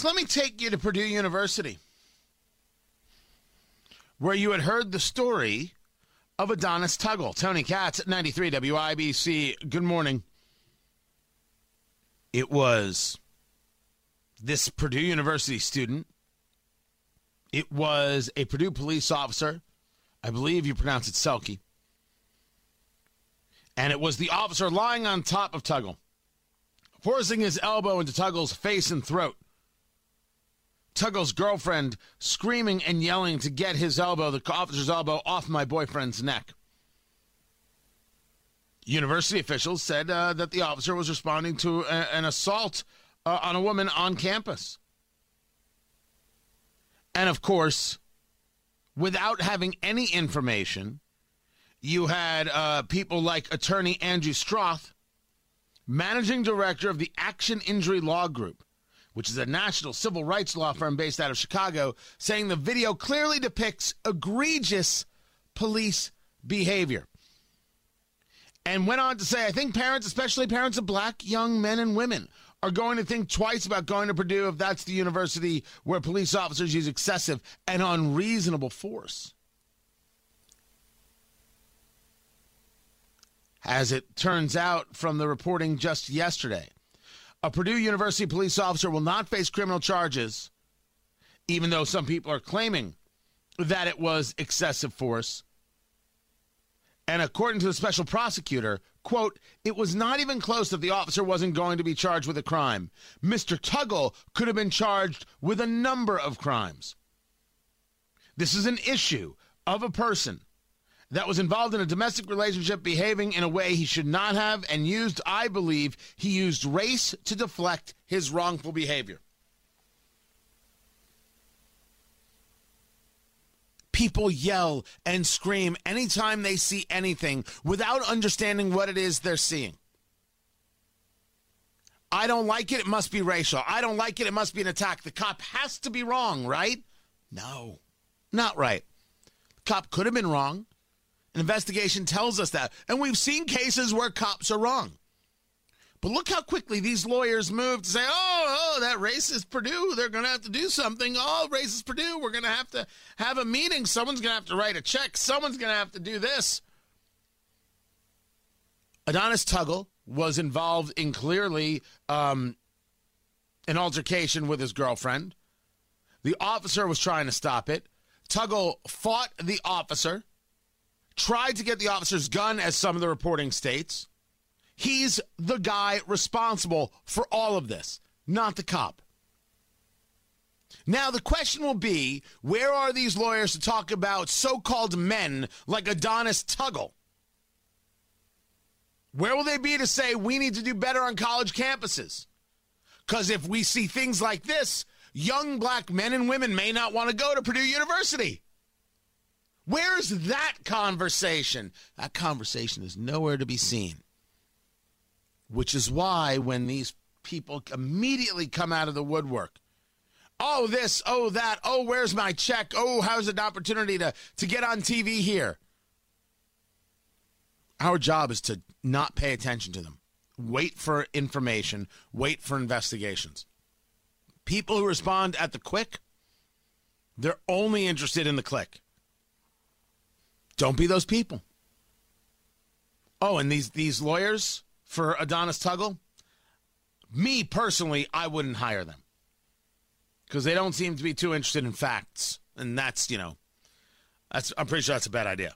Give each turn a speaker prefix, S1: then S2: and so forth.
S1: So let me take you to Purdue University, where you had heard the story of Adonis Tuggle. Tony Katz at 93 WIBC. Good morning. It was this Purdue University student. It was a Purdue police officer. I believe you pronounce it Selkie. And it was the officer lying on top of Tuggle, forcing his elbow into Tuggle's face and throat. Tuggle's girlfriend screaming and yelling to get his elbow, the officer's elbow, off my boyfriend's neck. University officials said uh, that the officer was responding to a, an assault uh, on a woman on campus. And of course, without having any information, you had uh, people like attorney Andrew Stroth, managing director of the Action Injury Law Group, which is a national civil rights law firm based out of Chicago, saying the video clearly depicts egregious police behavior. And went on to say, I think parents, especially parents of black young men and women, are going to think twice about going to Purdue if that's the university where police officers use excessive and unreasonable force. As it turns out from the reporting just yesterday, a Purdue University police officer will not face criminal charges, even though some people are claiming that it was excessive force. And according to the special prosecutor, quote, it was not even close that the officer wasn't going to be charged with a crime. Mr. Tuggle could have been charged with a number of crimes. This is an issue of a person that was involved in a domestic relationship behaving in a way he should not have and used, I believe, he used race to deflect his wrongful behavior. People yell and scream anytime they see anything without understanding what it is they're seeing. I don't like it, it must be racial. I don't like it, it must be an attack. The cop has to be wrong, right? No, not right. The cop could have been wrong. An investigation tells us that. And we've seen cases where cops are wrong. But look how quickly these lawyers move to say, oh, oh, that racist Purdue, they're going to have to do something. Oh, racist Purdue, we're going to have to have a meeting. Someone's going to have to write a check. Someone's going to have to do this. Adonis Tuggle was involved in clearly um, an altercation with his girlfriend. The officer was trying to stop it. Tuggle fought the officer tried to get the officer's gun, as some of the reporting states. He's the guy responsible for all of this, not the cop. Now, the question will be where are these lawyers to talk about so called men like Adonis Tuggle? Where will they be to say we need to do better on college campuses? Because if we see things like this, young black men and women may not want to go to Purdue University. Where's that conversation? That conversation is nowhere to be seen. Which is why when these people immediately come out of the woodwork, oh, this, oh, that, oh, where's my check? Oh, how's an opportunity to, to get on TV here? Our job is to not pay attention to them. Wait for information, wait for investigations. People who respond at the quick, they're only interested in the click. Don't be those people. Oh, and these these lawyers for Adonis Tuggle, me personally, I wouldn't hire them because they don't seem to be too interested in facts, and that's you know, that's I'm pretty sure that's a bad idea.